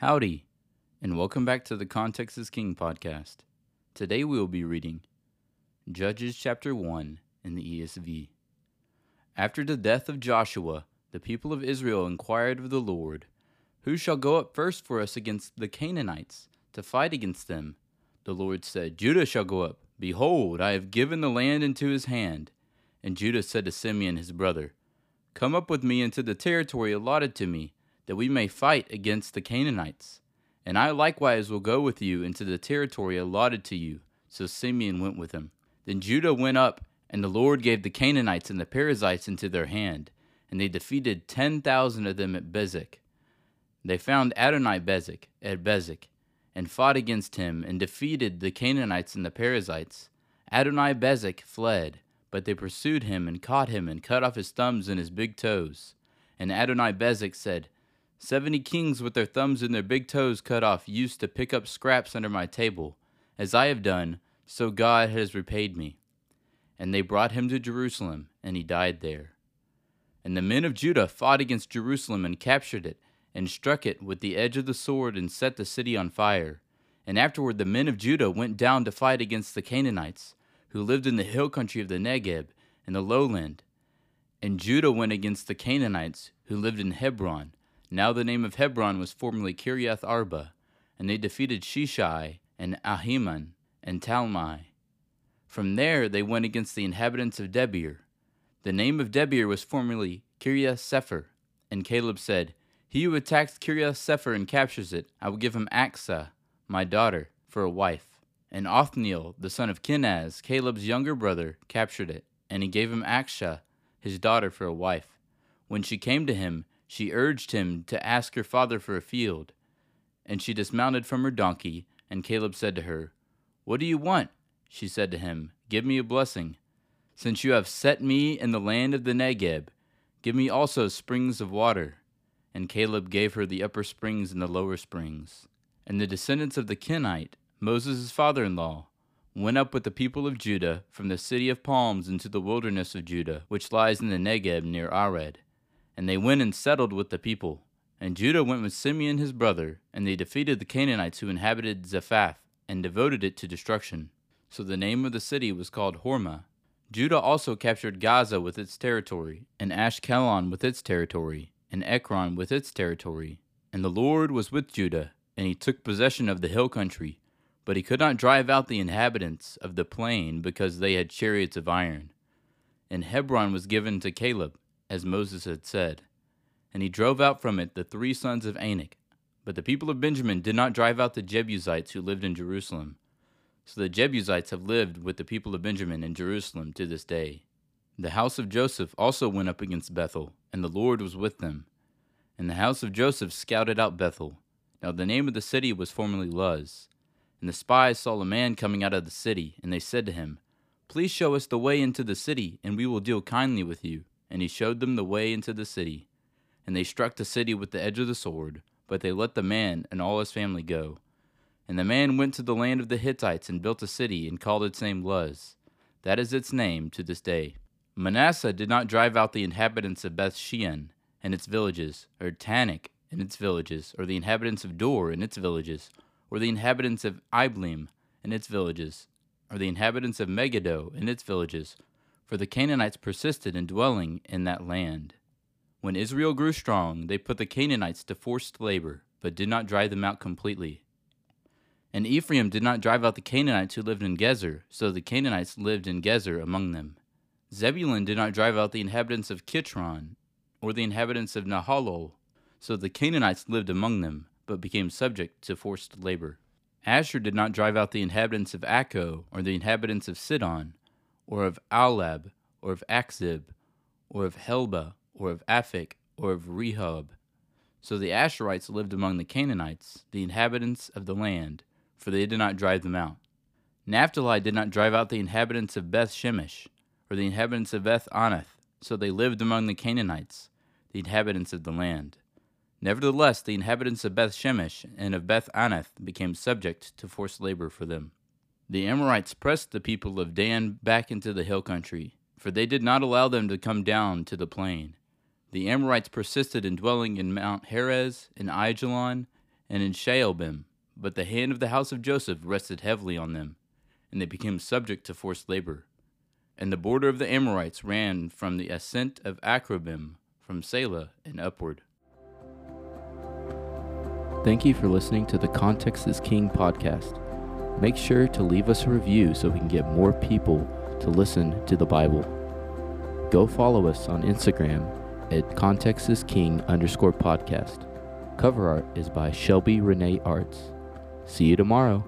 Howdy, and welcome back to the Context is King podcast. Today we will be reading Judges chapter 1 in the ESV. After the death of Joshua, the people of Israel inquired of the Lord, Who shall go up first for us against the Canaanites to fight against them? The Lord said, Judah shall go up. Behold, I have given the land into his hand. And Judah said to Simeon his brother, Come up with me into the territory allotted to me that we may fight against the Canaanites. And I likewise will go with you into the territory allotted to you. So Simeon went with him. Then Judah went up, and the Lord gave the Canaanites and the Perizzites into their hand, and they defeated ten thousand of them at Bezek. They found Adonai Bezek at Bezek, and fought against him, and defeated the Canaanites and the Perizzites. Adonai Bezek fled, but they pursued him and caught him and cut off his thumbs and his big toes. And Adonai Bezek said, Seventy kings with their thumbs and their big toes cut off used to pick up scraps under my table. As I have done, so God has repaid me. And they brought him to Jerusalem, and he died there. And the men of Judah fought against Jerusalem and captured it, and struck it with the edge of the sword, and set the city on fire. And afterward the men of Judah went down to fight against the Canaanites, who lived in the hill country of the Negeb and the lowland. And Judah went against the Canaanites, who lived in Hebron now the name of Hebron was formerly Kiriath Arba, and they defeated Sheshai and Ahiman and Talmai. From there they went against the inhabitants of Debir. The name of Debir was formerly Kiriath Sepher, and Caleb said, He who attacks Kiriath Sepher and captures it, I will give him Achsah, my daughter, for a wife. And Othniel, the son of Kenaz, Caleb's younger brother, captured it, and he gave him Achsah, his daughter, for a wife. When she came to him, she urged him to ask her father for a field. And she dismounted from her donkey, and Caleb said to her, What do you want? She said to him, Give me a blessing. Since you have set me in the land of the Negeb, give me also springs of water. And Caleb gave her the upper springs and the lower springs. And the descendants of the Kenite, Moses' father in law, went up with the people of Judah from the city of palms into the wilderness of Judah, which lies in the Negeb near Arad and they went and settled with the people. And Judah went with Simeon his brother, and they defeated the Canaanites who inhabited Zephath, and devoted it to destruction. So the name of the city was called Hormah. Judah also captured Gaza with its territory, and Ashkelon with its territory, and Ekron with its territory. And the Lord was with Judah, and he took possession of the hill country. But he could not drive out the inhabitants of the plain because they had chariots of iron. And Hebron was given to Caleb, as Moses had said. And he drove out from it the three sons of Anak. But the people of Benjamin did not drive out the Jebusites who lived in Jerusalem. So the Jebusites have lived with the people of Benjamin in Jerusalem to this day. The house of Joseph also went up against Bethel, and the Lord was with them. And the house of Joseph scouted out Bethel. Now the name of the city was formerly Luz. And the spies saw a man coming out of the city, and they said to him, Please show us the way into the city, and we will deal kindly with you and he showed them the way into the city. And they struck the city with the edge of the sword, but they let the man and all his family go. And the man went to the land of the Hittites and built a city and called its name Luz. That is its name to this day. Manasseh did not drive out the inhabitants of Beth Shean and its villages, or Taanach and its villages, or the inhabitants of Dor and its villages, or the inhabitants of Ibleam and its villages, or the inhabitants of Megiddo and its villages, for the Canaanites persisted in dwelling in that land. When Israel grew strong, they put the Canaanites to forced labor, but did not drive them out completely. And Ephraim did not drive out the Canaanites who lived in Gezer, so the Canaanites lived in Gezer among them. Zebulun did not drive out the inhabitants of Kitron, or the inhabitants of Nahalol, so the Canaanites lived among them, but became subject to forced labor. Asher did not drive out the inhabitants of Acco, or the inhabitants of Sidon, or of Ahlab, or of Achzib, or of Helba, or of Aphik, or of Rehob. So the Asherites lived among the Canaanites, the inhabitants of the land, for they did not drive them out. Naphtali did not drive out the inhabitants of Beth Shemesh, or the inhabitants of Beth Anath, so they lived among the Canaanites, the inhabitants of the land. Nevertheless, the inhabitants of Beth Shemesh and of Beth Anath became subject to forced labor for them. The Amorites pressed the people of Dan back into the hill country, for they did not allow them to come down to the plain. The Amorites persisted in dwelling in Mount Heres, in Aijalon, and in Shaalbim, but the hand of the house of Joseph rested heavily on them, and they became subject to forced labor. And the border of the Amorites ran from the ascent of Akrabbim, from Sela and upward. Thank you for listening to the Context is King podcast. Make sure to leave us a review so we can get more people to listen to the Bible. Go follow us on Instagram at Context underscore podcast. Cover art is by Shelby Renee Arts. See you tomorrow.